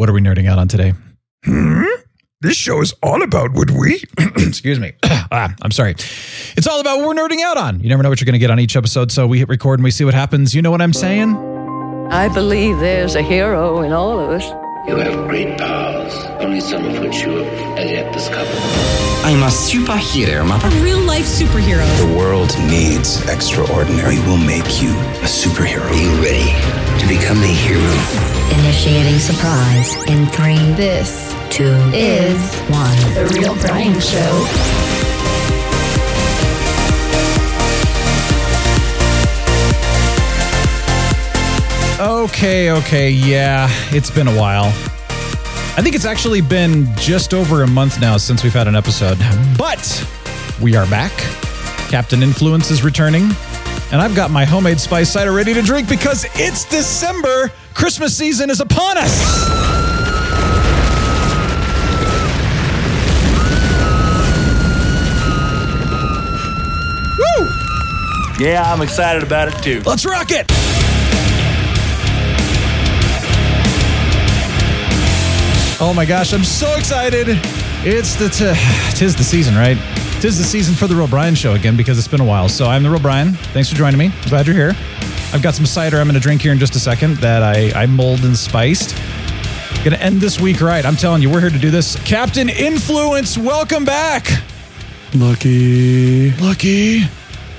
What are we nerding out on today? Hmm? This show is all about would we? Excuse me. ah, I'm sorry. It's all about what we're nerding out on. You never know what you're going to get on each episode, so we hit record and we see what happens. You know what I'm saying? I believe there's a hero in all of us. You have great powers, only some of which you have as yet discovered. I'm a superhero, Mama. A real life superhero. The world needs extraordinary. We will make you a superhero. Are you ready to become a hero? Initiating surprise in three, This two, is one. The Real Brian Show. Okay, okay, yeah, it's been a while. I think it's actually been just over a month now since we've had an episode, but we are back. Captain Influence is returning, and I've got my homemade spice cider ready to drink because it's December. Christmas season is upon us. Woo! Yeah, I'm excited about it too. Let's rock it! Oh my gosh, I'm so excited. It's the t- tis the season, right? Tis the season for the Real Brian show again because it's been a while. So I'm the Real Brian. Thanks for joining me. I'm Glad you're here. I've got some cider I'm going to drink here in just a second that I, I mulled and spiced. Going to end this week right. I'm telling you, we're here to do this. Captain Influence, welcome back. Lucky. Lucky.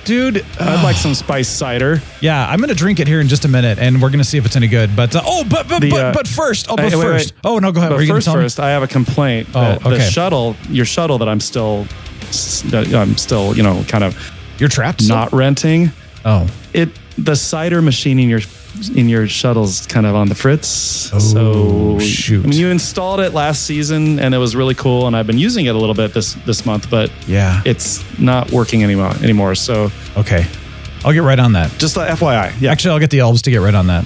Dude, I'd like some spice cider. Yeah, I'm gonna drink it here in just a minute, and we're gonna see if it's any good. But uh, oh, but but The, but, uh, but first, oh, but wait, wait. first, oh no, go ahead. But Were you gonna first, tell first, I have a complaint. Oh, that okay. The shuttle, your shuttle that I'm still, s- that I'm still, you know, kind of You're trapped. still? not renting. Oh, It the cider machine in your in your shuttle's kind of on the fritz. Oh, so shoot. I mean, you installed it last season and it was really cool, and I've been using it a little bit this this month, but yeah. it's not working anymore anymore. So okay, I'll get right on that. just a FYI, yeah. Actually, I'll get the elves to get right on that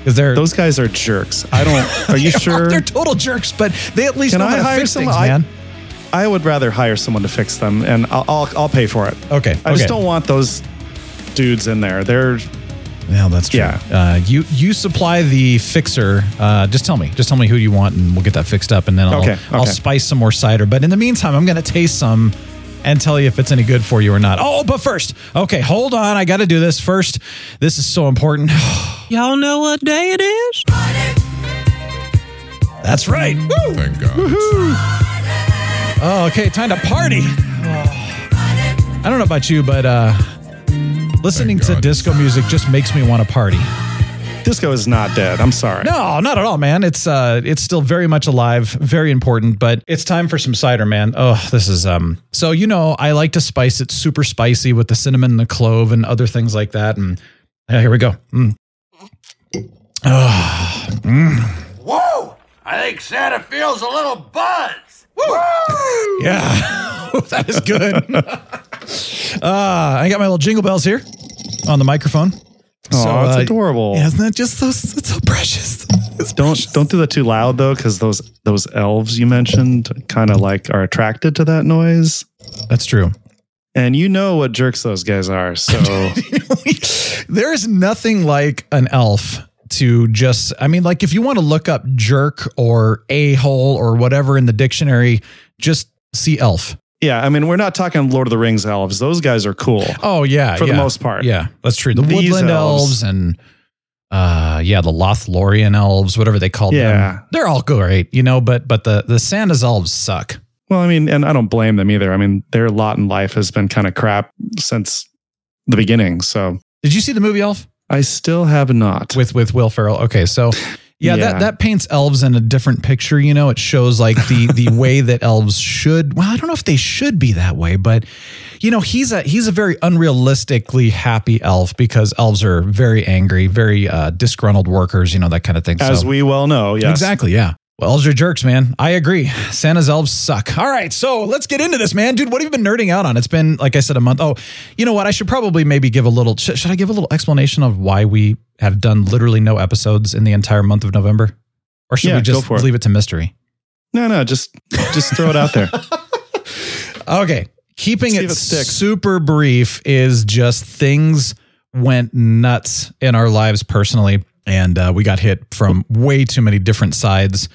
because they're Those guys are jerks. I don't. Are you sure? they're total jerks, but they at least Can know I how to fix someone? things, man. I would rather hire someone to fix them, and I'll I'll, I'll pay for it. Okay, I just don't want those dudes in there. They're Yeah, that's true. Yeah. Uh, you you supply the fixer. Uh, just tell me. Just tell me who you want, and we'll get that fixed up, and then I'll Okay, I'll spice some more cider. But in the meantime, I'm gonna taste some and tell you if it's any good for you or not. Oh, but first, okay, hold on. I got to do this first. This is so important. Y'all know what day it is? That's right. Woo! Thank God. Oh, okay, time to party. Oh. I don't know about you, but uh, listening to disco music just makes me want to party. disco is not dead. I'm sorry. No, not at all, man. It's uh it's still very much alive, very important, but it's time for some cider, man. Oh, this is um so you know, I like to spice it super spicy with the cinnamon and the clove and other things like that. And yeah, here we go. Mm. Oh, mm. Whoa! I think Santa feels a little buzz. Yeah, that is good. uh, I got my little jingle bells here on the microphone. Oh, So, it's uh, adorable. Yeah, isn't that just so, it's so precious? It's Don't precious. don't do that too loud though, because those those elves you mentioned kind of like are attracted to that noise. That's true. And you know what jerks those guys are. So there is nothing like an elf to just i mean like if you want to look up jerk or a-hole or whatever in the dictionary just see elf yeah, I mean we're not talking Lord of the Rings elves. Those guys are cool. oh yeah For the most part. yeah that's true the These woodland elves. elves- and uh yeah the lothlorien elves whatever they called Yeah. them they're all great you know but but the the santa's elves suck Well, I mean, and I don't blame them either. I mean, their lot in life has been kind of crap since the beginning. So did you see the movie elf I still have not. with with Will Ferrell. Okay, so yeah, Yeah. that that paints elves in a different picture. You know, it shows like the the way that elves should. Well, I don't know if they should be that way, but you know, he's a he's a very unrealistically happy elf because elves are very angry, very uh, disgruntled workers. You know that kind of thing. as So- we well know, yes. Exactly. Yeah. Well, elves are jerks, man. I agree. Santa's elves suck. All right, so let's get into this, man. Dude, what have you been nerding out on? It's been, like I said, a month. Oh, you know what? I should probably maybe give a little, sh- should I give a little explanation of why we have done literally no episodes in the entire month of November? Or should Yeah, we just for it. leave it to mystery? No, no, just just throw it out there. Okay. Keeping it, it super brief is just things went nuts in our lives personally. and uh, we got hit from way too many different sides.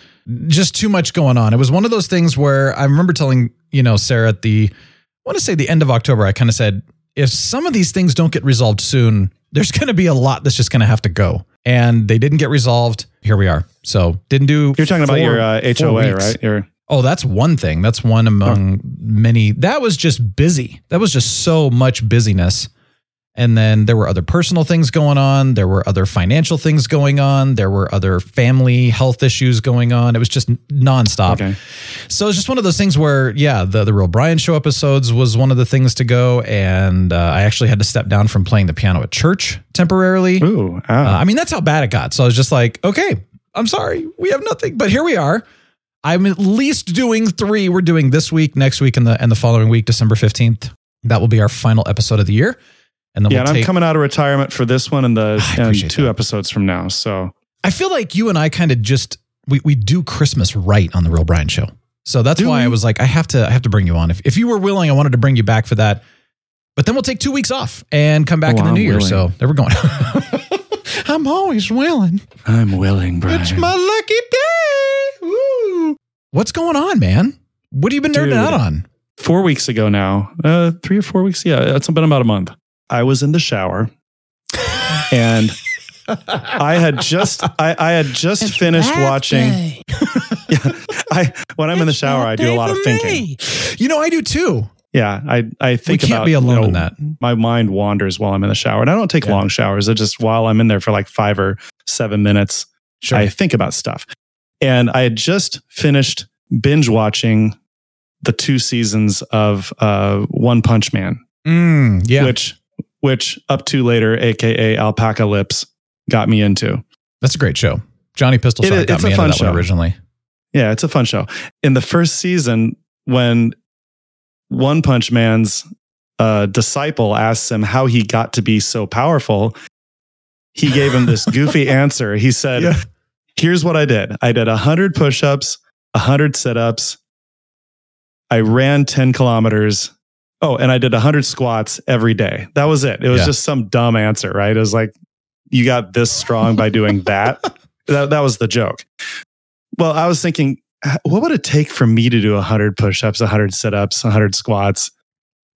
Just too much going on. It was one of those things where I remember telling you know Sarah at the I want to say the end of October. I kind of said if some of these things don't get resolved soon, there's going to be a lot that's just going to have to go. And they didn't get resolved. Here we are. So didn't do. You're talking about your uh, HOA, right? Your Oh, that's one thing. That's one among many. That was just busy. That was just so much busyness. And then there were other personal things going on. There were other financial things going on. There were other family health issues going on. It was just nonstop. Okay. So it's just one of those things where, yeah, the, the Real Brian Show episodes was one of the things to go. And uh, I actually had to step down from playing the piano at church temporarily. Ooh, Uh, I mean, that's how bad it got. So I was just like, okay, I'm sorry. We have nothing. But here we are. I'm at least doing three. We're doing this week, next week, and the and the following week, December 15th. That will be our final episode of the year. And then yeah, we'll and take, I'm coming out of retirement for this one and the and two that. episodes from now. So I feel like you and I kind of just we we do Christmas right on the Real Brian show. So that's Do why I was like, I have to I have to bring you on. If if you were willing, I wanted to bring you back for that. But then we'll take two weeks off and come back Oh, in the I'm new year. So there we're going. I'm always willing. I'm willing, Brian. It's my lucky day. Woo. What's going on, man? What have you been nerding Dude. out on? four weeks ago now, uh, three or four weeks. Yeah, it's been about a month. I was in the shower and I had just I, I had just finished watching. Yeah, I when I'm in the shower, I do a lot of thinking. You know, I do too. Yeah, I I think can't about, be alone you know, in that. My mind wanders while I'm in the shower, and I don't take Yeah. long showers. It just while I'm in there for like five or seven minutes, Sure. I think about stuff. And I had just finished binge watching the two seasons of uh, One Punch Man, Mm, yeah. which which up to later, aka Alpaca Lips, got me into. That's a great show. Johnny Pistol It Shot is- got it's me a into fun that one show. originally. Yeah, it's a fun show. In the first season, when One Punch Man's uh, disciple asks him how he got to be so powerful, he gave him this goofy answer. He said, Yeah. Here's what I did I did 100 push ups, 100 sit ups. I ran 10 kilometers. Oh, and I did 100 squats every day. That was it. It was Yeah. just some dumb answer, right? It was like, you got this strong by doing that. that. That was the joke. Well, I was thinking, what would it take for me to do 100 push ups, 100 sit ups, 100 squats,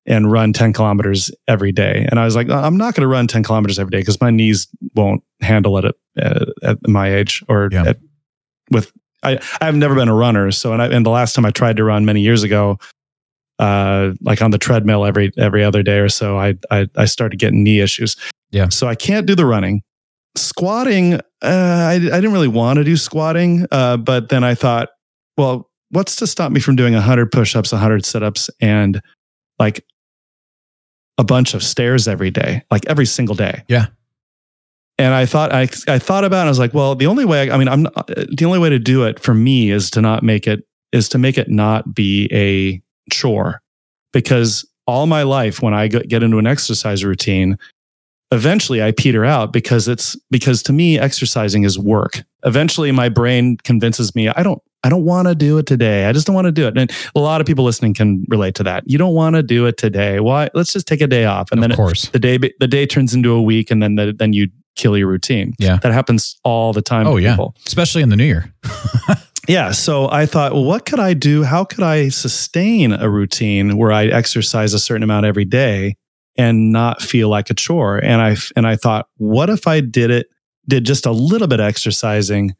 and run 10 kilometers every day? And I was like, I'm not going to run 10 kilometers every day because my knees won't handle it at, at my age or Yeah. at, with. I, I've never been a runner. So, and, I, and the last time I tried to run many years ago, uh, like on the treadmill every every other day or so, I, I I started getting knee issues. Yeah. So I can't do the running. Squatting, uh, I, I didn't really want to do squatting, uh, but then I thought, well, what's to stop me from doing 100 push-ups, 100 sit-ups, and like a bunch of stairs every day, like every single day. Yeah. And I thought I I thought about it. I was like, well, the only way I, I mean, I'm not, the only way to do it for me is to not make it is to make it not be a chore, because all my life when I get into an exercise routine, eventually I peter out because it's because to me exercising is work. Eventually, my brain convinces me I don't I don't want to do it today. I just don't want to do it. And a lot of people listening can relate to that. You don't want to do it today. Why? Let's just take a day off, and of then it, course. the day the day turns into a week, and then the, then you kill your routine. Yeah. that happens all the time. Oh, yeah. people. Especially in the new year. Yeah. So I thought, well, what could I do? How could I sustain a routine where I exercise a certain amount every day and not feel like a chore? And I and I thought, what if I did it, did just a little bit of exercising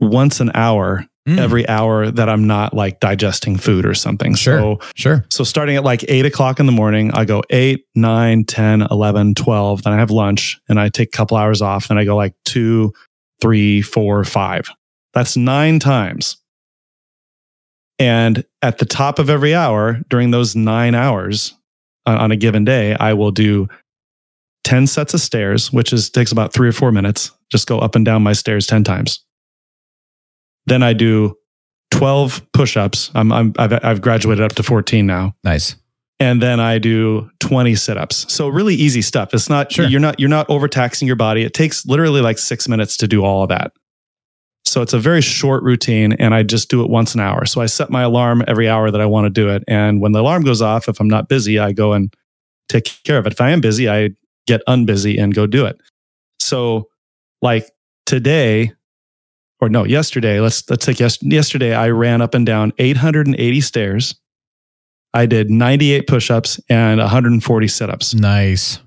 once an hour, Mm, every hour that I'm not like digesting food or something. Sure. So Sure. so starting at like eight o'clock in the morning, I go eight, nine, 10, 11, 12. Then I have lunch and I take a couple hours off. Then I go like two, three, four, five. That's nine times. And at the top of every hour during those nine hours on, on a given day, I will do 10 sets of stairs, which is takes about three or four minutes. Just go up and down my stairs 10 times. Then I do 12 push-ups. I'm, I'm I've, I've graduated up to 14 now. Nice. And then I do 20 sit-ups. So really easy stuff. It's not Sure. you're not you're not overtaxing your body. It takes literally like 6 minutes to do all of that. So it's a very short routine and I just do it once an hour. So I set my alarm every hour that I want to do it. And when the alarm goes off, if I'm not busy, I go and take care of it. If I am busy, I get unbusy and go do it. So like today, or no, yesterday. Let's let's take yes, yesterday. I ran up and down 880 stairs. I did 98 push-ups and 140 sit-ups. Nice.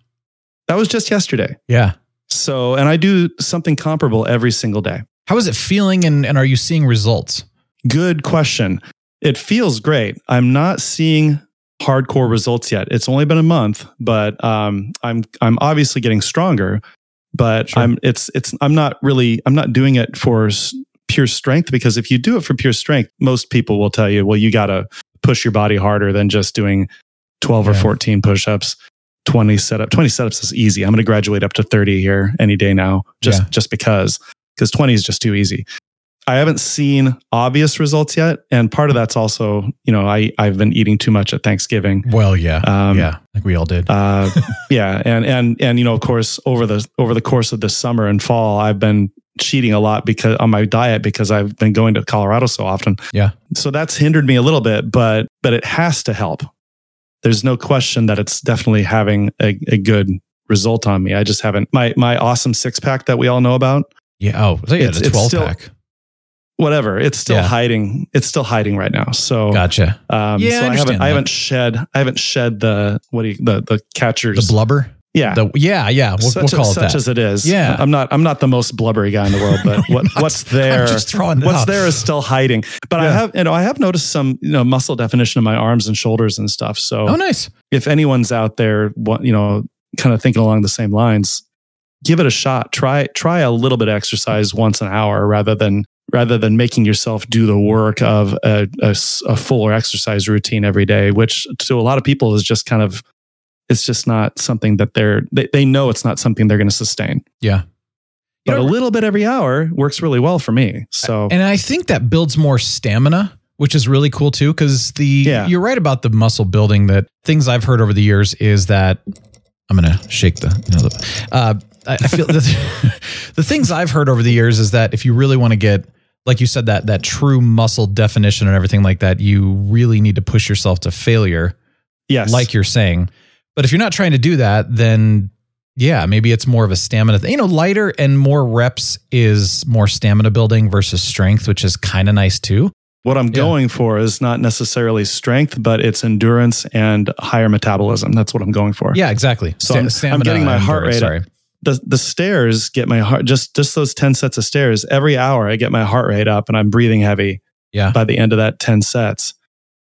That was just yesterday. Yeah. So, and I do something comparable every single day. How is it feeling and, and are you seeing results? Good question. It feels great. I'm not seeing hardcore results yet. It's only been a month, but um, I'm I'm obviously getting stronger. But Sure. I'm it's it's I'm not really I'm not doing it for pure strength because if you do it for pure strength, most people will tell you, well, you got to push your body harder than just doing 12 or 14 push-ups. 20 setup 20 setups is easy i'm going to graduate up to 30 here any day now just Yeah. just because because 20 is just too easy I haven't seen obvious results yet, and part of that's also, you know, I I've been eating too much at Thanksgiving. Well, yeah. Um, yeah. Like we all did. Uh, yeah, and and and you know, of course, over the over the course of this summer and fall, I've been cheating a lot because on my diet because I've been going to Colorado so often. Yeah. So that's hindered me a little bit, but but it has to help. There's no question that it's definitely having a, a good result on me. I just haven't my my awesome six pack that we all know about. Yeah. Oh, yeah, it's- the it's 12 still- pack. Whatever, it's still Yeah. hiding. It's still hiding right now. So Gotcha. Um, Yeah, so I I, haven't, understand I haven't shed, I haven't shed the what do you, the the catchers, The blubber. yeah, The, yeah. Yeah. We'll, such, we'll call it such that. as it is. Yeah. I'm not, I'm not the most blubbery guy in the world, but what not. what's there, I'm just throwing what's out. there is still hiding. But I have, you know, I have noticed some, you know, muscle definition in my arms and shoulders and stuff. So oh, nice. if anyone's out there, what you know, kind of thinking along the same lines, give it a shot. Try try a little bit of exercise once an hour rather than rather than making yourself do the work of a, a s- a fuller exercise routine every day, which to a lot of people is just kind of it's just not something that they're they, they know it's not something they're going to sustain. Yeah. You But know- a little bit every hour works really well for me. So And I think that builds more stamina, which is really cool too. Cause the, Yeah. you're right about the muscle building that things I've heard over the years is that I'm going to shake the, you know, the, uh, I, I feel that the things I've heard over the years is that if you really want to get, like you said, that, that true muscle definition and everything like that, you really need to push yourself to failure, yes, like you're saying. But if you're not trying to do that, then yeah, maybe it's more of a stamina thing. You know, lighter and more reps is more stamina building versus strength, which is kind of nice too. What I'm Yeah. going for is not necessarily strength, but it's endurance and higher metabolism. That's what I'm going for. Yeah, exactly. So I'm- I'm getting my heart rate Sorry. The the stairs get my heart just just those 10 sets of stairs every hour i get my heart rate up and i'm breathing heavy Yeah. by the end of that 10 sets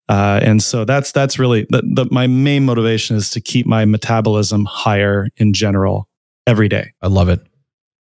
uh, and so that's that's really the, the my main motivation is to keep my metabolism higher in general every day I love it.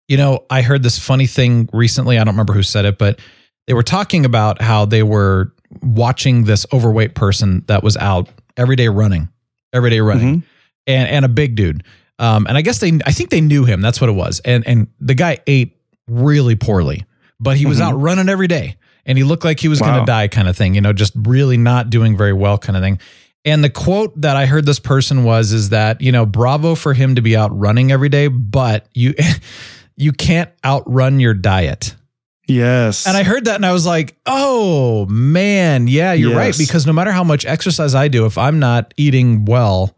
You know, I heard this funny thing recently. I don't remember who said it, but they were talking about how they were watching this overweight person that was out every day running, every day running, Mhm. and and a big dude. Um, and I guess they, I think they knew him. That's what it was. And and the guy ate really poorly, but he was Mhm. out running every day, and he looked like he was going to die, kind of thing. You know, just really not doing very well, kind of thing. And the quote that I heard this person was is that, you know, bravo for him to be out running every day, but you you can't outrun your diet. yes And I heard that and I was like, "Oh, man, yeah, you're right because no matter how much exercise I do if I'm not eating well,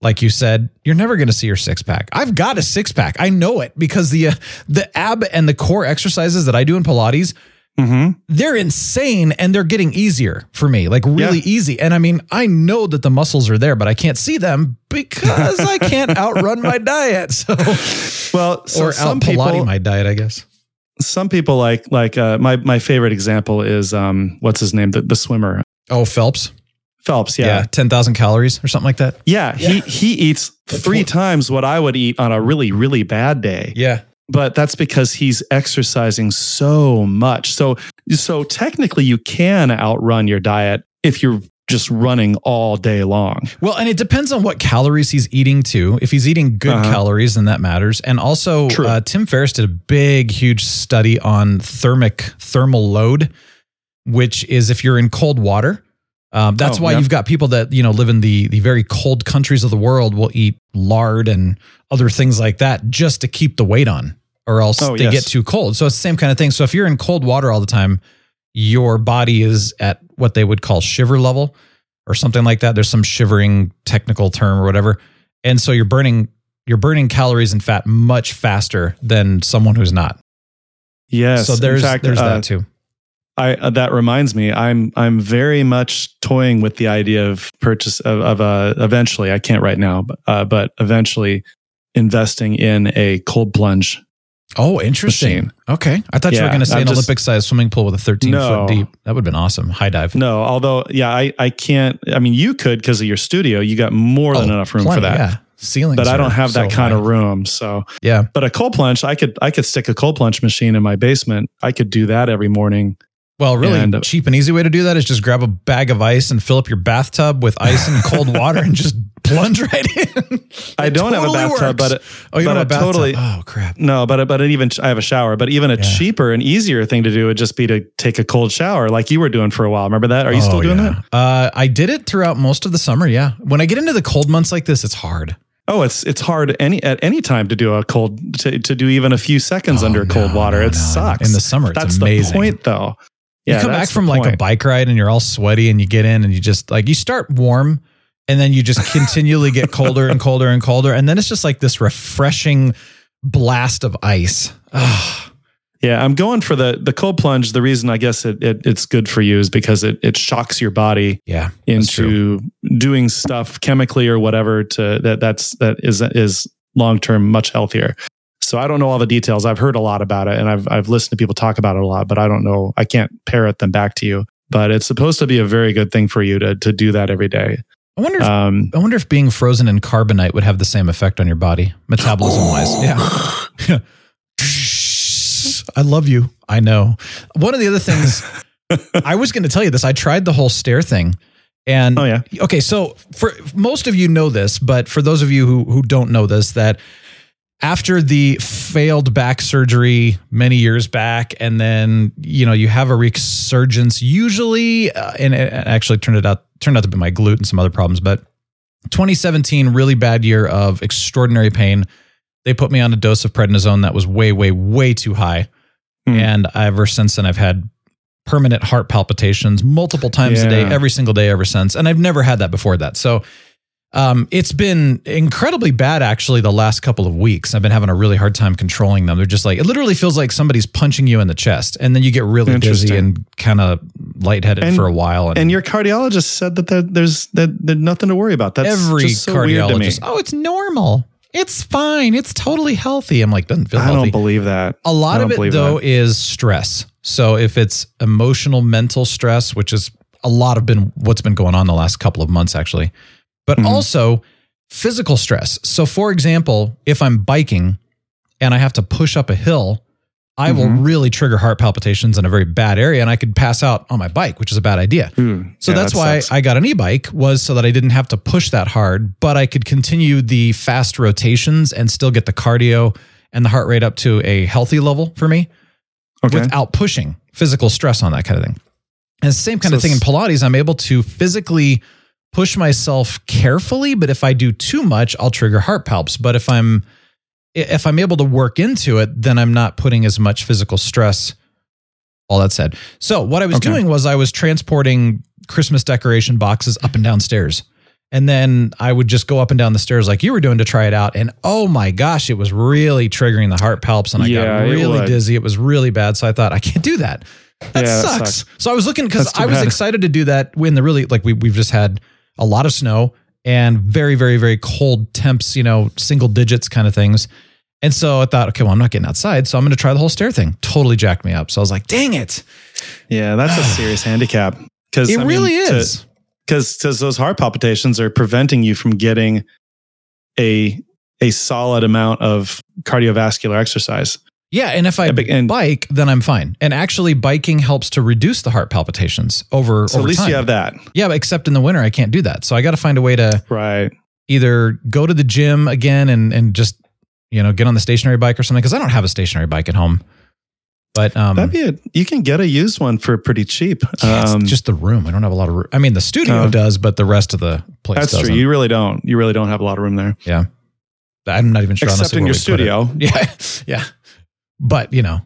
like you said, you're never going to see your six pack. I've got a six pack. I know it because the uh, the ab and the core exercises that I do in Pilates, Mhm. they're insane and they're getting easier for me, like really Yeah. easy. And I mean, I know that the muscles are there, but I can't see them because I can't outrun my diet. So, well so or some out Pilates my diet, I guess. some people like like uh, my my favorite example is um what's his name the, the swimmer Oh, Phelps. Phelps Yeah, yeah ten thousand calories or something like that. yeah, he he eats three times what i would eat on a really really bad day Yeah, but that's because he's exercising so much. So so technically you can outrun your diet if you're just running all day long. Well, and it depends on what calories he's eating too. If he's eating good Uh-huh. calories, then that matters. And also, uh, Tim Ferriss did a big, huge study on thermic thermal load, which is if you're in cold water. Um, that's Oh, why yeah. you've got people that you know live in the the very cold countries of the world will eat lard and other things like that just to keep the weight on, or else Oh, they yes. get too cold. So it's the same kind of thing. So if you're in cold water all the time, your body is at what they would call shiver level or something like that. There's some shivering technical term or whatever. And so you're burning, you're burning calories and fat much faster than someone who's not. Yes. So there's fact, there's uh, that too. I uh, that reminds me, I'm I'm very much toying with the idea of purchase of, of uh, eventually. I can't right now, but uh, but eventually investing in a cold plunge. Oh, interesting. machine. Okay, I thought you were going to say I'm an just- Olympic-sized swimming pool with a 13 No. foot deep. That would have been awesome. High dive. No, although yeah, I I can't. I mean, you could because of your studio. You got more than Oh, enough room plenty, for that. Yeah, ceilings. But I don't have that so kind high. of room. So, Yeah. but a cold plunge, I could I could stick a cold plunge machine in my basement. I could do that every morning. Well, really And- cheap and easy way to do that is just grab a bag of ice and fill up your bathtub with ice and cold water and just plunge right in. I don't have a bathtub, works. but oh, you but don't have a bathtub. totally- oh, crap. No, but but even I have a shower. But even a Yeah. cheaper and easier thing to do would just be to take a cold shower, like you were doing for a while. Remember that? Are you still Oh, doing yeah. that? Uh, I did it throughout most of the summer. Yeah. When I get into the cold months like this, it's hard. Oh, it's it's hard any at any time to do a cold to, to do even a few seconds Oh, under cold water. no, it no. sucks In the summer, it's That's amazing. the point, though. You come back from like a bike ride and you're all sweaty and you get in and you just like you start warm and then you just continually get colder and colder and colder and then it's just like this refreshing blast of ice. Ah, Yeah, I'm going for the the cold plunge. The reason I guess it, it it's good for you is because it it shocks your body yeah, into doing stuff chemically or whatever to that that's that is is long term much healthier. So I don't know all the details. I've heard a lot about it and I've I've listened to people talk about it a lot, but I don't know. I can't parrot them back to you. But it's supposed to be a very good thing for you to to do that every day. I wonder if Um, I wonder if being frozen in carbonite would have the same effect on your body, metabolism wise. Yeah. I love you. I know. One of the other things I was going to tell you this. I tried the whole stair thing. And oh yeah, okay, so for most of you know this, but for those of you who who don't know this, that after the failed back surgery many years back, and then you know you have a resurgence, usually, uh, and it actually turned it out turned out to be my glute and some other problems, but 2017 really bad year of extraordinary pain. They put me on a dose of prednisone that was way, way, way too high, Hmm. and ever since then I've had permanent heart palpitations multiple times a day, every single day ever since. And I've never had that before that. So um, it's been incredibly bad actually the last couple of weeks. I've been having a really hard time controlling them. They're just like, it literally feels like somebody's punching you in the chest. And then you get really dizzy and kind of lightheaded And- for a while. and your cardiologist said that there, there's that there's nothing to worry about. That's every just so weird to me. cardiologist, oh, it's normal. It's fine. It's totally healthy. I'm like, doesn't feel I healthy. don't believe that. A lot of it though that. is stress. So if it's emotional, mental stress, which is a lot of been what's been going on the last couple of months actually, but Mhm. also physical stress. So for example, if I'm biking and I have to push up a hill, I will Mhm. really trigger heart palpitations in a very bad area and I could pass out on my bike, which is a bad idea. Ooh, So yeah, that's that why sucks. I got an e-bike was so that I didn't have to push that hard, but I could continue the fast rotations and still get the cardio and the heart rate up to a healthy level for me okay. without pushing physical stress on that kind of thing. And the same kind So of thing in Pilates. I'm able to physically push myself carefully, but if I do too much, I'll trigger heart palps. But if I'm if I'm able to work into it, then I'm not putting as much physical stress. All that said. So what I was Okay. doing was I was transporting Christmas decoration boxes up and down stairs. And then I would just go up and down the stairs like you were doing to try it out. And oh my gosh, it was really triggering the heart palps and I Yeah, got really would. dizzy. It was really bad. So I thought, I can't do that. That Yeah, that sucks. sucks. So I was looking because I was bad. excited to do that when the really like we we've just had a lot of snow and very very very cold temps, you know, single digits kind of things. And so I thought, okay, well, I'm not getting outside, so I'm going to try the whole stair thing. Totally jacked me up. So I was like, dang it, Yeah, that's a serious handicap. Because it really is. Because cause those heart palpitations are preventing you from getting a a solid amount of cardiovascular exercise. Yeah, and if I and- bike, then I'm fine. And actually, biking helps to reduce the heart palpitations over So over at least time. you have that. Yeah, but except in the winter, I can't do that. So I got to find a way to Right. either go to the gym again and and just you know get on the stationary bike or something because I don't have a stationary bike at home. But um, That'd be it. You can get a used one for pretty cheap. yeah, it's Um, just the room. I don't have a lot of room. I mean, the studio Oh. does, but the rest of the place that's doesn't. true. You really don't. You really don't have a lot of room there. yeah, I'm not even sure. Except honestly, in your studio. Yeah, yeah. But you know,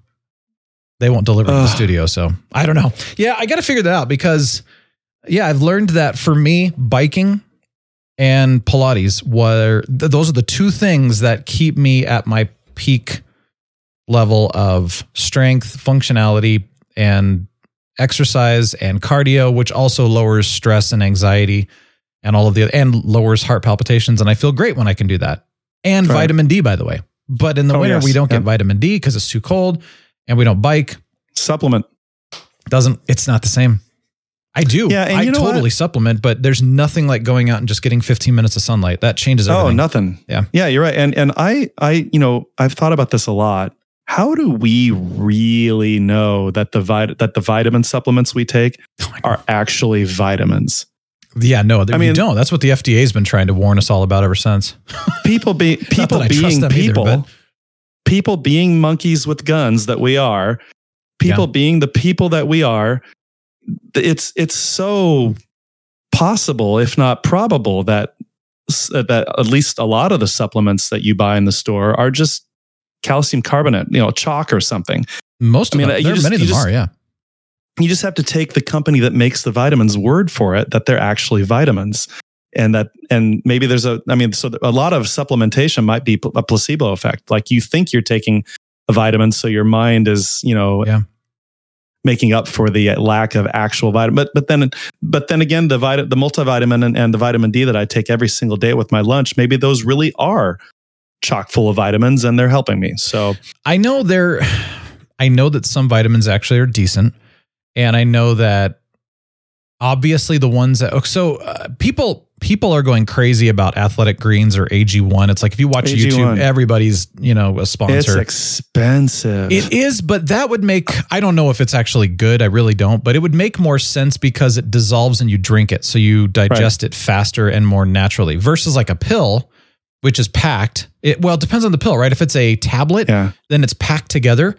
they won't deliver to the studio, so I don't know. Yeah, I got to figure that out because yeah, I've learned that for me, biking and Pilates were th- those are the two things that keep me at my peak level of strength, functionality, and exercise and cardio, which also lowers stress and anxiety and all of the and lowers heart palpitations. And I feel great when I can do that. And Right. vitamin D, by the way. But in the Oh, winter, yes. we don't get Yeah. vitamin D because it's too cold and we don't bike. Supplement. Doesn't it's not the same. I do. Yeah, I you know totally what? supplement, but there's nothing like going out and just getting 15 minutes of sunlight. That changes oh, everything. Oh, nothing. Yeah. Yeah, you're right. And and I I you know, I've thought about this a lot. How do we really know that the vit- that the vitamin supplements we take Oh are actually vitamins? Yeah, no, I mean, mean- don't. That's what the FDA has been trying to warn us all about ever since. People be people that I trust being them either, people. people being monkeys with guns that we are. People Yeah. being the people that we are. It's it's so possible, if not probable, that that at least a lot of the supplements that you buy in the store are just calcium carbonate, you know, chalk or something. Most I mean, of them, you just- many of them just- are, yeah. You just have to take the company that makes the vitamins word for it that they're actually vitamins. And that, and maybe there's a, I mean, so a lot of supplementation might be a placebo effect. Like you think you're taking a vitamin, so your mind is, you know, Yeah. making up for the lack of actual vitamin. But, but then, but then again, the vitamin, the multivitamin and, and the vitamin D that I take every single day with my lunch, maybe those really are chock full of vitamins and they're helping me. So I know there, I know that some vitamins actually are decent, and I know that obviously the ones that so uh, people people are going crazy about athletic greens or AG1. It's like if you watch AG1. YouTube, everybody's you know a sponsor. it's expensive. It is, but that would make I don't know if it's actually good. I really don't, but it would make more sense because it dissolves and you drink it, so you digest it faster and more naturally. Versus like a pill, which is packed. It well, it depends on the pill, right? If it's a tablet, yeah. then it's packed together.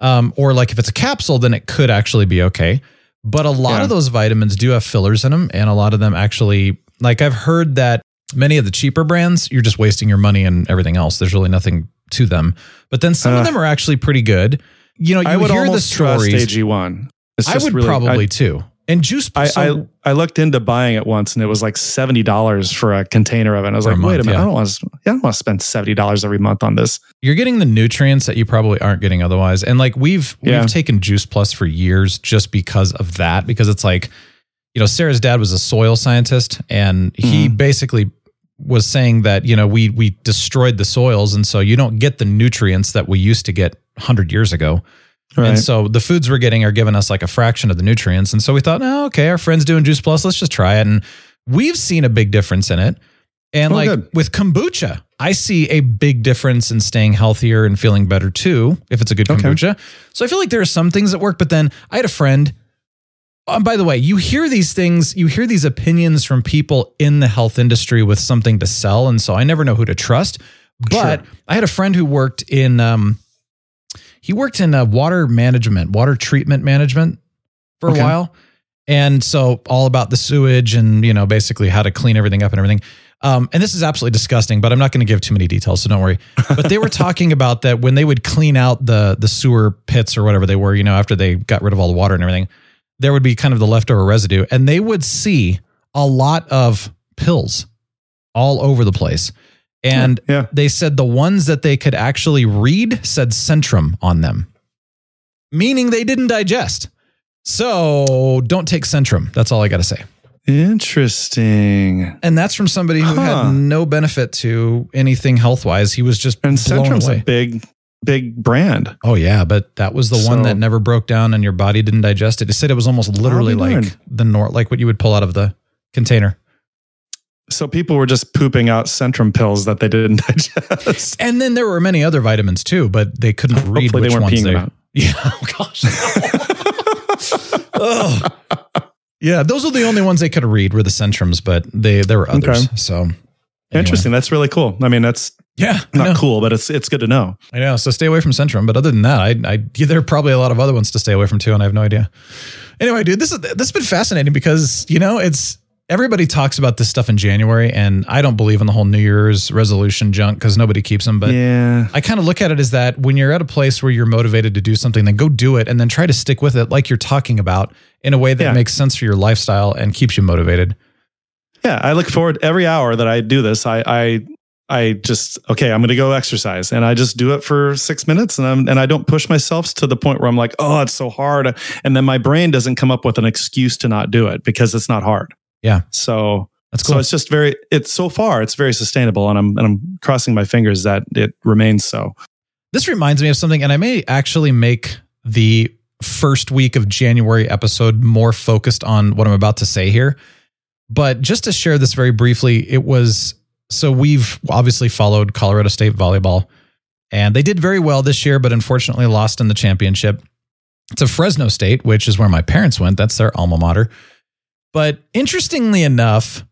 Um, or like if it's a capsule, then it could actually be okay. But a lot Yeah. of those vitamins do have fillers in them, and a lot of them actually, like I've heard that many of the cheaper brands, you're just wasting your money and everything else. There's really nothing to them. But then some of Uh. them are actually pretty good. You know, you I would hear the almost trust stories. AG1. It's I would really- probably I- too. And juice. I, so- I I looked into buying it once and it was like seventy dollars for a container of it. And I was For a like, wait a minute, yeah. I don't want to. I don't want to spend seventy dollars every month on this. you're getting the nutrients that you probably aren't getting otherwise. And like we've Yeah. we've taken Juice Plus for years just because of that. Because it's like, you know, Sarah's dad was a soil scientist, and he Mm-hmm. basically was saying that you know we we destroyed the soils, and so you don't get the nutrients that we used to get hundred years ago. And so the foods we're getting are giving us like a fraction of the nutrients. And so we thought, oh, okay, our friend's doing Juice Plus. Let's just try it. And we've seen a big difference in it. And Oh, like good. with kombucha, I see a big difference in staying healthier and feeling better too, if it's a good Okay. kombucha. So I feel like there are some things that work. But then I had a friend. Um, by the way, you hear these things, you hear these opinions from people in the health industry with something to sell. And so I never know who to trust. But Sure. I had a friend who worked in, um, he worked in uh, water management, water treatment management for Okay. a while. And so all about the sewage and, you know, basically how to clean everything up and everything. Um, and this is absolutely disgusting, but I'm not going to give too many details, so don't worry. But they were talking about that when they would clean out the the sewer pits or whatever they were, you know, after they got rid of all the water and everything, there would be kind of the leftover residue, and they would see a lot of pills all over the place. And Yeah. they said the ones that they could actually read said Centrum on them, meaning they didn't digest. So don't take Centrum. That's all I got to say. Interesting. And that's from somebody who Huh. had no benefit to anything health wise. He was just And Centrum's away. a big, big brand. Oh yeah, but that was the one that never broke down and your body didn't digest it. It said it was almost literally like the nor like what you would pull out of the container. So people were just pooping out Centrum pills that they didn't digest. And then there were many other vitamins too, but they couldn't read Hopefully which they weren't ones peeing they. out. Yeah. Oh gosh. Ugh. Yeah, those are the only ones they could read were the Centrums, but they there were others. Okay. So anyway. Interesting. That's really cool. I mean, that's Yeah, not cool, but it's it's good to know. I know. So stay away from Centrum. But other than that, I, I there are probably a lot of other ones to stay away from too, and I have no idea. Anyway, dude, this is this has been fascinating because you know it's everybody talks about this stuff in January, and I don't believe in the whole New Year's resolution junk because nobody keeps them. But yeah. I kind of look at it as that when you're at a place where you're motivated to do something, then go do it, and then try to stick with it, like you're talking about, in a way that Yeah. makes sense for your lifestyle and keeps you motivated. Yeah, I look forward every hour that I do this. I I I just okay, I'm going to go exercise, and I just do it for six minutes, and I'm and I don't push myself to the point where I'm like, oh, it's so hard, and then my brain doesn't come up with an excuse to not do it because it's not hard. Yeah. So That's cool. so it's just very it's so far it's very sustainable, and I'm and I'm crossing my fingers that it remains so. This reminds me of something, and I may actually make the first week of January episode more focused on what I'm about to say here. But just to share this very briefly, it was so we've obviously followed Colorado State volleyball, and they did very well this year, but unfortunately lost in the championship to Fresno State, which is where my parents went. That's their alma mater. But interestingly enough,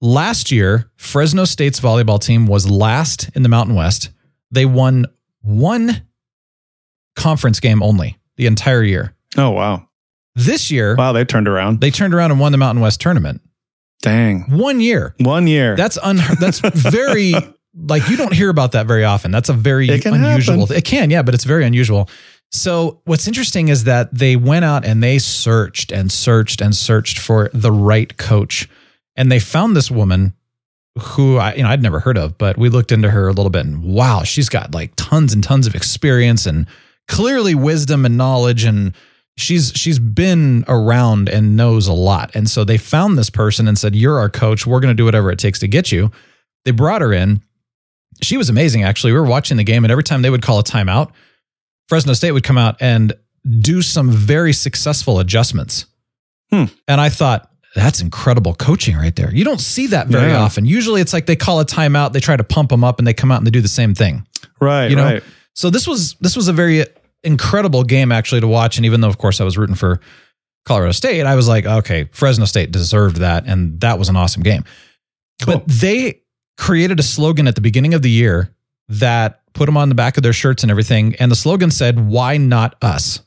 last year, Fresno State's volleyball team was last in the Mountain West. They won one conference game only the entire year. Oh wow! This year, Wow, they turned around. they turned around and won the Mountain West tournament. Dang, One year. one year. That's un- that's very like you don't hear about that very often. That's a very unusual. happen. It can, yeah, but it's very unusual. So what's interesting is that they went out and they searched and searched and searched for the right coach, and they found this woman who I you know I'd never heard of, but we looked into her a little bit, and wow, she's got like tons and tons of experience and clearly wisdom and knowledge and she's she's been around and knows a lot. And so they found this person and said, "You're our coach. We're going to do whatever it takes to get you." They brought her in. She was amazing actually. We were watching the game and every time they would call a timeout, Fresno State would come out and do some very successful adjustments. Hmm. And I thought, that's incredible coaching right there. You don't see that very Yeah. often. Usually it's like they call a timeout, they try to pump them up and they come out and they do the same thing. right, you know, right. So this was this was a very incredible game actually to watch. And even though of course I was rooting for Colorado State, I was like, okay, Fresno State deserved that, and that was an awesome game. But they created a slogan at the beginning of the year that put them on the back of their shirts and everything. And the slogan said, Why not us?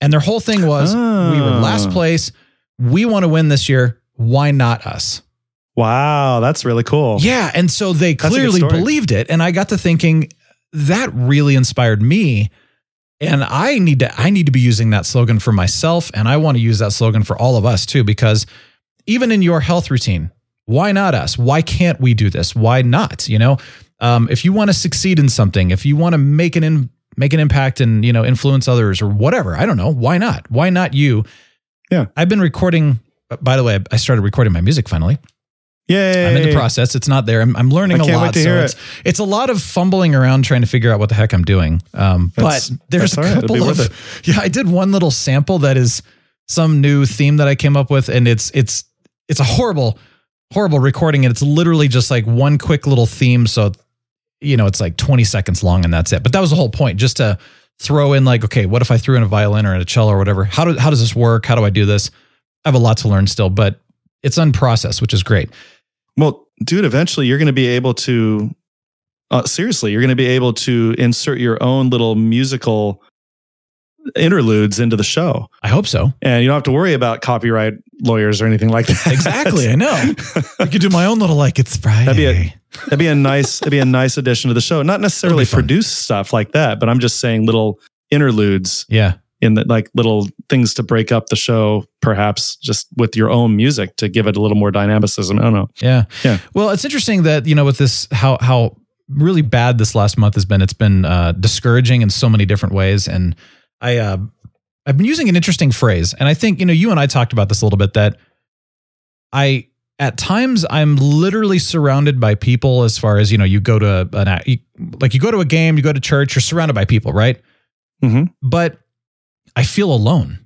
And their whole thing was, We were last Ah. place. We want to win this year. Why not us? Wow, that's really cool. Yeah. And so they clearly believed it. And I got to thinking, that really inspired me. And I need to I need to be using that slogan for myself. And I want to use that slogan for all of us too, because even in your health routine, why not us? Why can't we do this? Why not? You know, um, if you want to succeed in something, if you want to make an in, make an impact and you know influence others or whatever, I don't know. Why not? Why not you? Yeah. I've been recording. By the way, I started recording my music finally. Yeah, I'm in the process. It's not there. I'm, I'm learning I a lot. so it's, it's a lot of fumbling around trying to figure out what the heck I'm doing. Um, but there's a right. Couple of yeah. I did one little sample that is some new theme that I came up with, and it's it's it's a horrible horrible recording, and it's literally just like one quick little theme. So you know, it's like 20 seconds long, and that's it. But that was the whole point, just to throw in like, okay, what if I threw in a violin or a cello or whatever? How do how does this work? How do I do this? I have a lot to learn still, but it's unprocessed, which is great. Well, dude, eventually you're going to be able to, uh, seriously, you're going to be able to insert your own little musical interludes into the show. I hope so. And you don't have to worry about copyright lawyers or anything like that. Exactly. I know. I could do my own little like it's Friday. That'd be a that'd be a nice that'd be a nice addition to the show. Not necessarily produce stuff like that, but I'm just saying little interludes yeah. in the like little things to break up the show, perhaps just with your own music to give it a little more dynamicism. I don't know. Yeah. Yeah. Well, it's interesting that, you know, with this, how, how really bad this last month has been, it's been uh, discouraging in so many different ways. And I, uh, I've been using an interesting phrase. And I think, you know, you and I talked about this a little bit that I, at times I'm literally surrounded by people as far as, you know, you go to an, you, like you go to a game, you go to church, you're surrounded by people, right? Mhm. But I feel alone.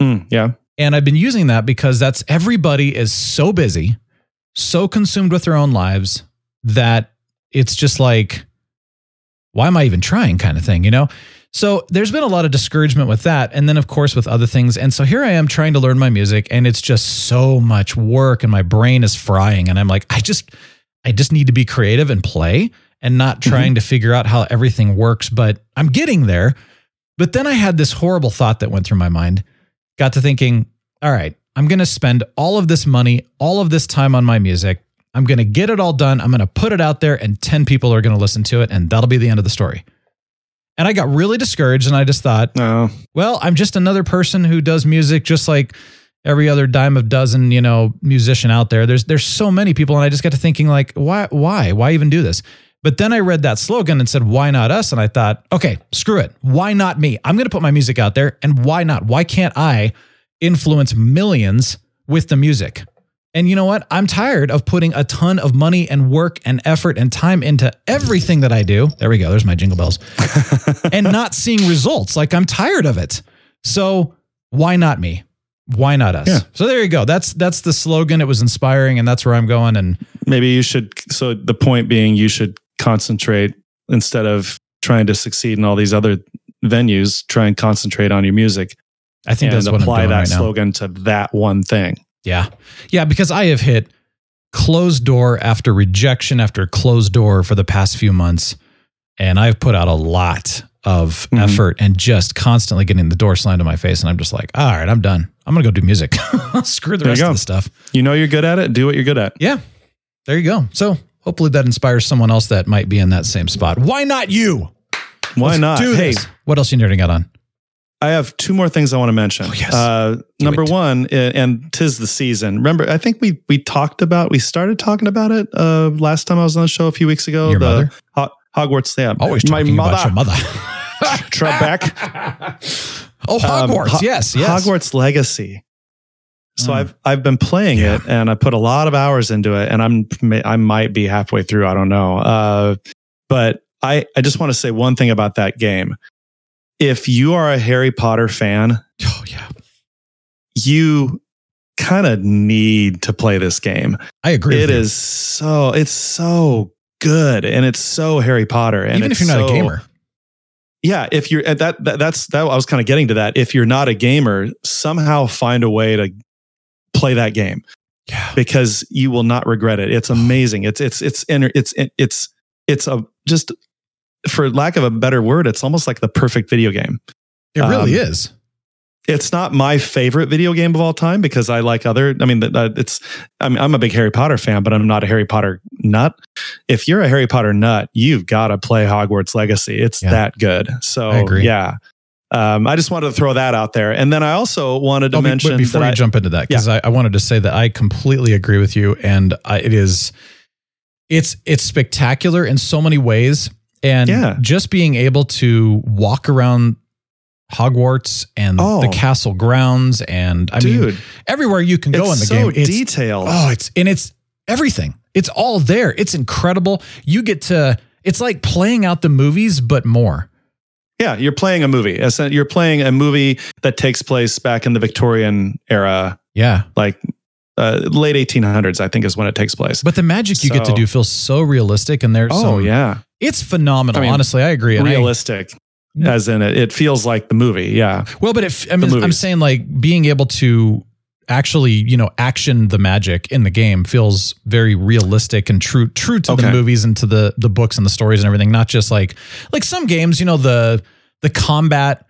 Mm, yeah. And I've been using that because that's everybody is so busy, so consumed with their own lives that it's just like, why am I even trying kind of thing, you know? So there's been a lot of discouragement with that. And then, of course, with other things. And so here I am trying to learn my music, and it's just so much work, and my brain is frying. And I'm like, I just, I just need to be creative and play and not mm-hmm. trying to figure out how everything works. But I'm getting there. But then I had this horrible thought that went through my mind. Got to thinking, all right, I'm going to spend all of this money, all of this time on my music. I'm going to get it all done. I'm going to put it out there, and 10 people are going to listen to it, and that'll be the end of the story. And I got really discouraged, and I just thought, No. well, I'm just another person who does music just like every other dime of dozen, you know, musician out there. There's there's so many people, and I just got to thinking like, why why why even do this? But then I read that slogan and said, why not us? And I thought, okay, screw it. Why not me? I'm going to put my music out there, and why not? Why can't I influence millions with the music? And you know what? I'm tired of putting a ton of money and work and effort and time into everything that I do. There we go. There's my jingle bells. and not seeing results. Like I'm tired of it. So why not me? Why not us? Yeah. So there you go. That's that's the slogan. It was inspiring, and that's where I'm going. And maybe you should. So the point being, you should concentrate instead of trying to succeed in all these other venues. Try and concentrate on your music. I think and that's what apply that right slogan to that one thing. Yeah. Yeah, because I have hit closed door after rejection after closed door for the past few months. And I've put out a lot of Mhm. effort and just constantly getting the door slammed in my face. And I'm just like, all right, I'm done. I'm going to go do music. Screw the There rest of the stuff. You know you're good at it. Do what you're good at. Yeah. There you go. So hopefully that inspires someone else that might be in that same spot. Why not you? Why Let's not? Hey, this. What else you nerding out on? I have two more things I want to mention. Oh, yes. Uh, number it. one, and tis the season. Remember, I think we we talked about we started talking about it uh, last time I was on the show a few weeks ago. Your the mother? Ho- Hogwarts. Yeah, Always my mother. about your mother. Trebek. oh, Um, Hogwarts. Ho- yes, yes. Hogwarts Legacy. So Mm. I've I've been playing Yeah. it and I put a lot of hours into it and I'm I might be halfway through I don't know uh, but I I just want to say one thing about that game if you are a Harry Potter fan Oh, yeah. you kind of need to play this game I agree. It is so it's so good and it's so Harry Potter and Even if you're not so- a gamer. yeah if you're at that, that that's that i was kind of getting to that if you're not a gamer somehow find a way to play that game Yeah. because you will not regret it it's amazing it's it's it's inter- it's it's it's a just for lack of a better word it's almost like the perfect video game It really Um, is. it's not my favorite video game of all time because I like other. I mean, uh, it's. I mean, I'm a big Harry Potter fan, but I'm not a Harry Potter nut. If you're a Harry Potter nut, you've got to play Hogwarts Legacy. It's Yeah. that good. So I agree. yeah. Um, I just wanted to throw that out there, and then I also wanted to Oh, mention but before I- jump into that, because I, I wanted to say that I completely agree with you, and I, it is, it's it's spectacular in so many ways, and Yeah. just being able to walk around Hogwarts and Oh. the castle grounds, and I mean everywhere you can go in the so game, it's detailed. oh, it's and it's everything. It's all there. It's incredible. You get to. It's like playing out the movies, but more. Yeah, you're playing a movie. You're playing a movie that takes place back in the Victorian era, Yeah, like uh, late 1800s. I think is when it takes place. but the magic you get to do feels so realistic, and there's oh some, yeah, it's phenomenal. I mean, honestly, I agree. And I- realistic as in it, it feels like the movie yeah Well, but if I mean, I'm saying like being able to actually, you know, action the magic in the game feels very realistic and true, true to the movies and to the the books and the stories and everything. Not just like like some games, you know, the the combat,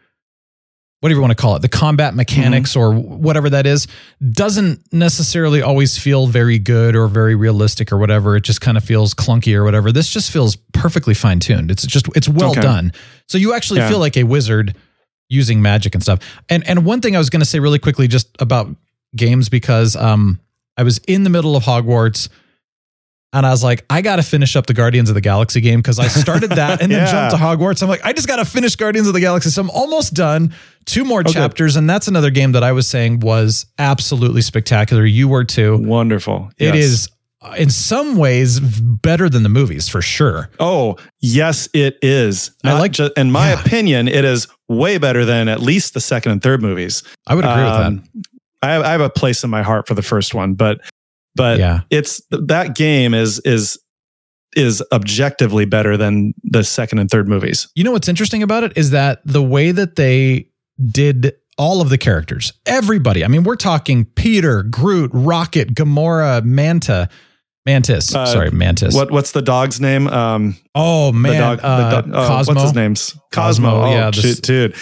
whatever you want to call it, the combat mechanics or whatever that is, doesn't necessarily always feel very good or very realistic or whatever. It just kind of feels clunky or whatever. This just feels perfectly fine tuned. It's just it's well Okay. done. So you actually Yeah. feel like a wizard using magic and stuff. And and one thing I was going to say really quickly just about games because um I was in the middle of Hogwarts and I was like I got to finish up the Guardians of the Galaxy game because I started that and then Yeah. jumped to Hogwarts. I'm like I just got to finish Guardians of the Galaxy. So I'm almost done. Two more Okay. chapters and that's another game that I was saying was absolutely spectacular. You were too. wonderful It Yes. is uh, in some ways better than the movies for sure. oh yes it is I like- ju- in my yeah. opinion it is way better than at least the second and third movies I would agree with that. Um, I have, I have a place in my heart for the first one but but Yeah. it's that game is is is objectively better than the second and third movies You know what's interesting about it is that the way that they did all of the characters, everybody. I mean, we're talking Peter, Groot, Rocket, Gamora, Manta, Mantis. Uh, sorry, Mantis. what what's the dog's name um Oh man, the dog, uh, the dog oh, Cosmo. what's his name's Cosmo, Cosmo, oh, yeah, dude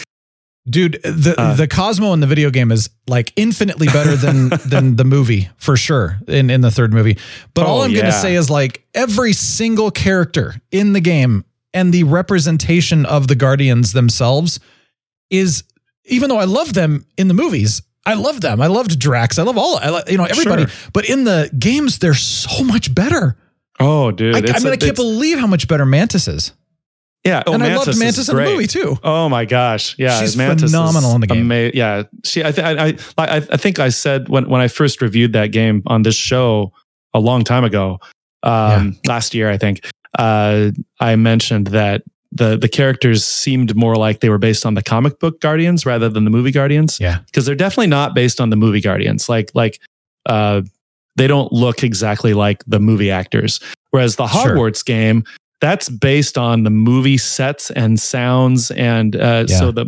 Dude, the Uh, the Cosmo in the video game is like infinitely better than than the movie for sure in in the third movie. But all Oh, I'm going to say is like every single character in the game and the representation of the Guardians themselves is even though I love them in the movies, I love them. I loved Drax. I love all. I lo- you know everybody. Sure. But in the games, they're so much better. Oh, dude. I, I mean, a- I can't believe how much better Mantis is. Yeah, oh, and I Mantis loved is Mantis in the movie too. Oh my gosh, yeah, She's Mantis phenomenal in the game. ama- yeah, she. I, th- I, I, I, I think I said when when I first reviewed that game on this show a long time ago, um, last year, I think, uh, I mentioned that the the characters seemed more like they were based on the comic book Guardians rather than the movie Guardians. Yeah. because they're definitely not based on the movie Guardians. Like like, uh, they don't look exactly like the movie actors. Whereas the Sure. Hogwarts game, that's based on the movie sets and sounds, and uh, Yeah. so the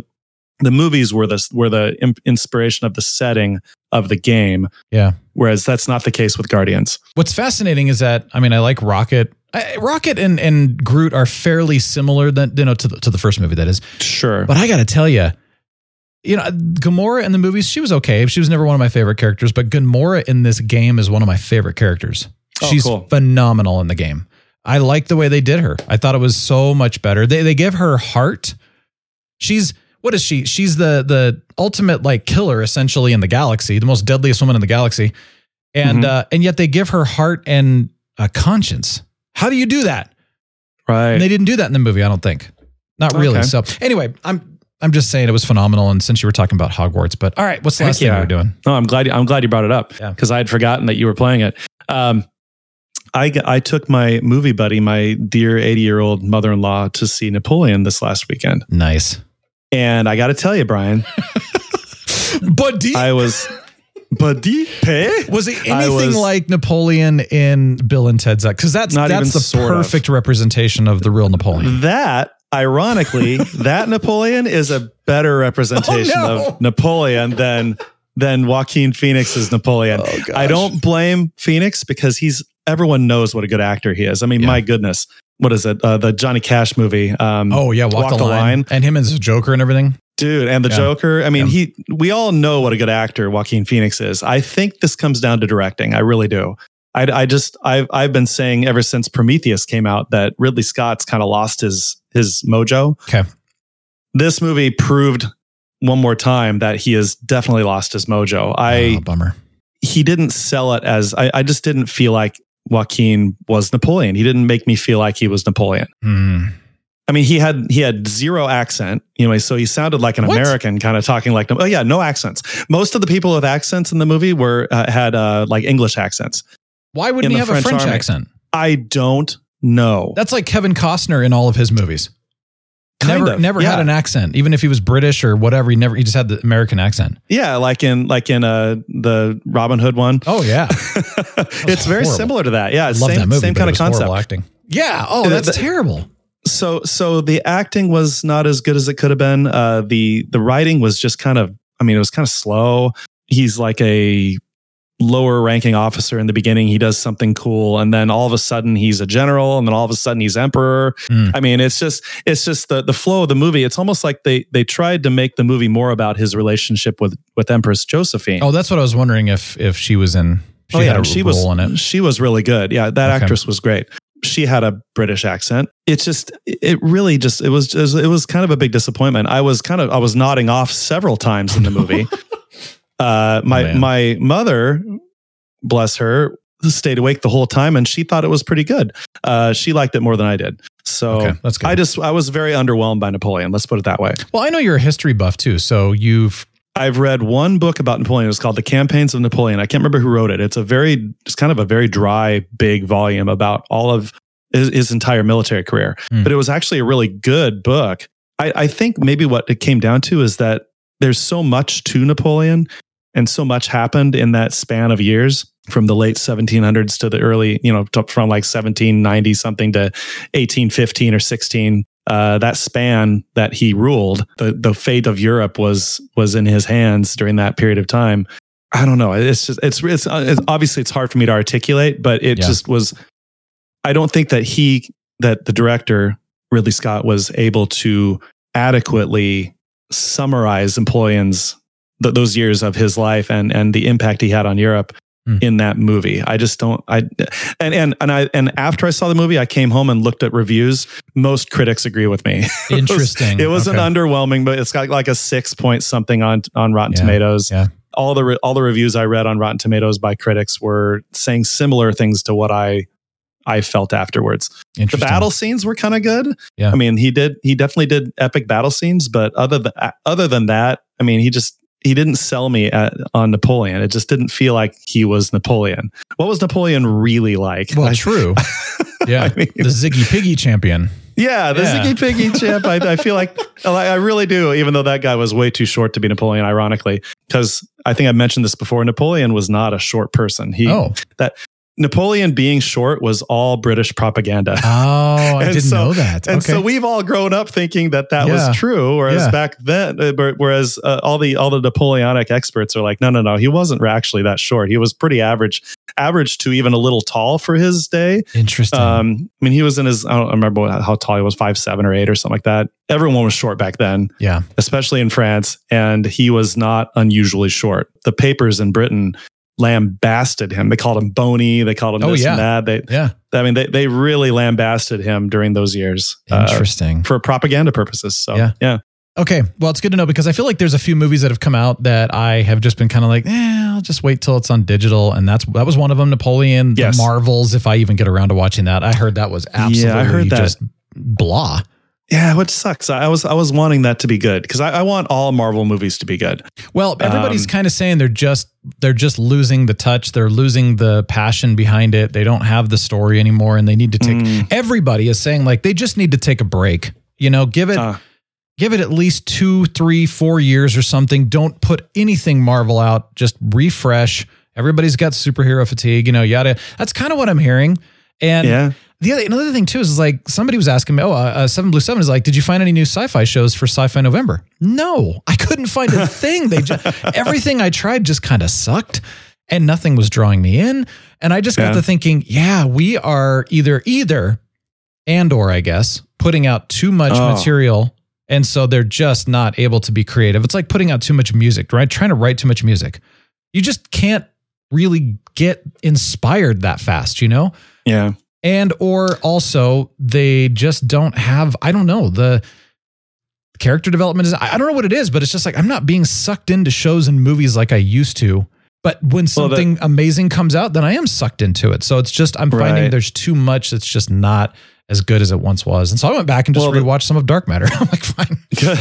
the movies were the were the inspiration of the setting of the game. Yeah. Whereas that's not the case with Guardians. What's fascinating is that I mean I like Rocket. I, Rocket and, and Groot are fairly similar than you know to the, to the first movie that is. Sure, But I got to tell you, you know, Gamora in the movies she was okay. She was never one of my favorite characters, but Gamora in this game is one of my favorite characters. Oh, She's cool. phenomenal in the game. I like the way they did her. I thought it was so much better. They they give her heart. She's what is she? She's the the ultimate like killer essentially in the galaxy, the most deadliest woman in the galaxy. And Mhm. uh and yet they give her heart and a conscience. How do you do that? right? And they didn't do that in the movie, I don't think. Not really. Okay. So anyway, I'm I'm just saying it was phenomenal. And since you were talking about Hogwarts, but all right, what's the Heck last thing yeah. we were doing? No, I'm glad. I'm glad you brought it up Yeah. because I had forgotten that you were playing it. Um, I I took my movie buddy, my dear 80 year old mother in law, to see Napoleon this last weekend, Nice. and I got to tell you, Brian, buddy. I was buddy pay. was it anything was- like Napoleon in Bill and Ted's Up? Because that's Not that's the sort of. perfect representation of the real Napoleon. That ironically, that Napoleon is a better representation Oh, no. of Napoleon than than Joaquin Phoenix's Napoleon. Oh. I don't blame Phoenix because he's everyone knows what a good actor he is. I mean, Yeah. my goodness, what is it? Uh, the Johnny Cash movie. Um, Oh yeah, walk, the, line. and him as a Joker and everything. dude, and the Yeah. Joker. I mean, Yeah. he. We all know what a good actor Joaquin Phoenix is. I think this comes down to directing. I really do. I, I just I've I've been saying ever since Prometheus came out that Ridley Scott's kind of lost his his mojo. Okay. This movie proved one more time that he has definitely lost his mojo. I oh, bummer. he didn't sell it as I, I just didn't feel like Joaquin was Napoleon. He didn't make me feel like he was Napoleon. Hmm. I mean, he had he had zero accent, you know, so he sounded like an What? American, kind of talking like, oh yeah, no accents. Most of the people with accents in the movie were uh, had uh, like English accents. Why wouldn't he have a French French army. accent? I don't know. That's like Kevin Costner in all of his movies. Kind never of, never had an accent, even if he was British or whatever. He never he just had the American accent. Yeah, like in like in uh the Robin Hood one. Oh yeah, it's very horrible. similar to that. Yeah, I same that movie. same kind of concept. acting. Yeah. Oh, that's the- terrible. so so the acting was not as good as it could have been uh the the writing was just kind of i mean it was kind of slow he's like a lower ranking officer in the beginning he does something cool and then all of a sudden he's a general and then all of a sudden he's emperor Hmm. i mean it's just it's just the the flow of the movie it's almost like they they tried to make the movie more about his relationship with with empress josephine Oh, that's what I was wondering if if she was in. She oh had yeah, she was in it. she was really good. Yeah, that Okay. actress was great. She had a British accent. It's just it really just it was just, it was kind of a big disappointment. I was kind of I was nodding off several times in the movie. uh, my Oh, my mother, bless her, stayed awake the whole time and she thought it was pretty good. Uh, she liked it more than I did. So Okay, that's good. I just I was very underwhelmed by Napoleon. Let's put it that way. Well, I know you're a history buff too, so you've I've read one book about Napoleon. It was called The Campaigns of Napoleon. I can't remember who wrote it. It's a very, it's kind of a very dry, big volume about all of his, his entire military career. Hmm. But it was actually a really good book. I, I think maybe what it came down to is that there's so much to Napoleon and so much happened in that span of years from the late 1700s to the early, you know, to, from like 1790 something to 1815 or 16 uh, that span that he ruled, the the fate of Europe was was in his hands during that period of time. I don't know. It's just it's it's, it's obviously it's hard for me to articulate, but it Yeah. just was. I don't think that he that the director Ridley Scott was able to adequately summarize Napoleon's th- those years of his life and and the impact he had on Europe Hmm. in that movie. I just don't. I and and and I and after I saw the movie, I came home and looked at reviews. Most critics agree with me. It was- Interesting. It was, Okay. an underwhelming, but it's got like a six point something on on Rotten Yeah. Tomatoes. Yeah. all the re- all the reviews I read on Rotten Tomatoes by critics were saying similar things to what I I felt afterwards. The battle scenes were kind of good. Yeah. I mean, he did he definitely did epic battle scenes, but other than other than that, I mean, he just he didn't sell me at, on Napoleon. It just didn't feel like he was Napoleon. What was Napoleon really like? Well, true. Yeah, I mean- the Ziggy Piggy champion. Yeah, the Yeah. Ziggy Piggy champ. I, I feel like I really do, even though that guy was way too short to be Napoleon, ironically, because I think I mentioned this before. Napoleon was not a short person. He Oh, that Napoleon being short was all British propaganda. oh, I didn't so- know that. And so we've all grown up thinking that that Yeah. was true, whereas Yeah. back then, uh, whereas uh, all the all the Napoleonic experts are like, no, no, no, he wasn't actually that short. He was pretty average, average to even a little tall for his day. Interesting. Um, I mean, he was in his, I don't remember how tall he was, five, seven or eight or something like that. Everyone was short back then, yeah. especially in France. And he was not unusually short. The papers in Britain lambasted him. They called him bony. They called him Oh, this yeah. and that. They, Yeah. I mean, they, they really lambasted him during those years uh, Interesting. for propaganda purposes. So, Yeah. yeah. Okay, well, it's good to know because I feel like there's a few movies that have come out that I have just been kind of like, eh, I'll just wait till it's on digital, and that's that was one of them. Napoleon, Yes. the Marvels. If I even get around to watching that, I heard that was absolutely heard that. just blah. Yeah, which sucks. I was I was wanting that to be good because I, I want all Marvel movies to be good. Well, everybody's Um, kind of saying they're just they're just losing the touch. They're losing the passion behind it. They don't have the story anymore, and they need to take. Mm. Everybody is saying like they just need to take a break. You know, give it Uh, give it at least two, three, four years or something. Don't put anything Marvel out. Just refresh. Everybody's got superhero fatigue. You know, yada. That's kind of what I'm hearing. And yeah. The other another thing too is like somebody was asking me, oh, uh, uh, Seven Blue Seven is like, did you find any new sci-fi shows for Sci-Fi November? No, I couldn't find a thing. They just everything I tried just kind of sucked, and nothing was drawing me in. And I just got to thinking, yeah, we are either either and or I guess putting out too much Oh. material. And so they're just not able to be creative. It's like putting out too much music, right? Trying to write too much music. You just can't really get inspired that fast, you know? Yeah. And or also they just don't have i don't know the character development is i don't know what it is but it's just like i'm not being sucked into shows and movies like i used to but when Well, that- something amazing comes out then i am sucked into it so it's just i'm finding Right. there's too much that's just not as good as it once was and so i went back and just Well, the- rewatched some of dark matter i'm like fine the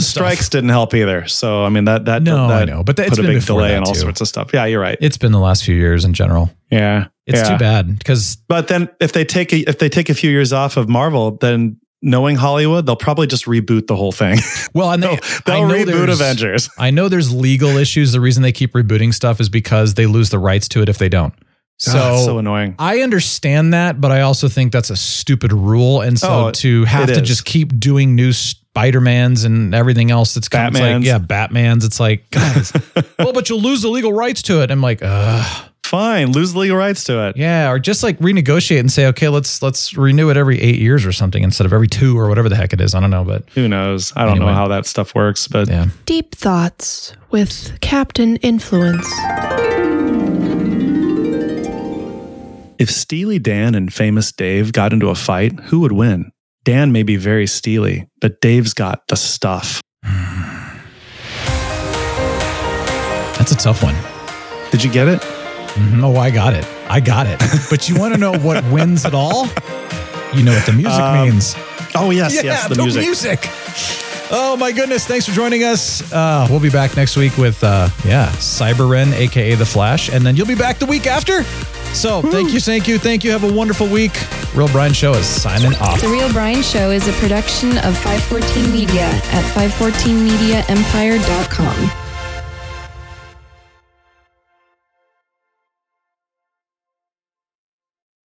stuff. strikes didn't help either. So I mean that that No, that I know, but that- it's put a big delay and all sorts of stuff. Yeah, you're right. it's been the last few years in general yeah, it's yeah. too bad because But then if they take a, if they take a few years off of Marvel, then knowing Hollywood, they'll probably just reboot the whole thing. well and they they'll I know reboot Avengers. I know there's legal issues. The reason they keep rebooting stuff is because they lose the rights to it if they don't. So, God, so annoying. I understand that, but I also think that's a stupid rule. And so Oh, to have to is. just keep doing new Spider-Mans and everything else that's kind of like, yeah, Batman's, it's like, guys, well, but you'll lose the legal rights to it. I'm like, ugh. Fine, lose the legal rights to it. Yeah, or just like renegotiate and say, okay, let's let's renew it every eight years or something instead of every two or whatever the heck it is. I don't know, but Who knows? I don't Anyway. know how that stuff works, but yeah. Deep Thoughts with Captain Influence. If Steely Dan and famous Dave got into a fight, who would win? Dan may be very steely, but Dave's got the stuff. That's a tough one. Did you get it? No, I got it. I got it. But you want to know what wins it all? You know what the music Um, means. Oh yes, yes, the, music. Oh my goodness! Thanks for joining us. Uh, we'll be back next week with uh, yeah, Cyberren, aka the Flash, and then you'll be back the week after. So thank you, thank you, thank you. Have a wonderful week. Real Brian Show is signing off. The Real Brian Show is a production of 514 Media at 514mediaempire.com.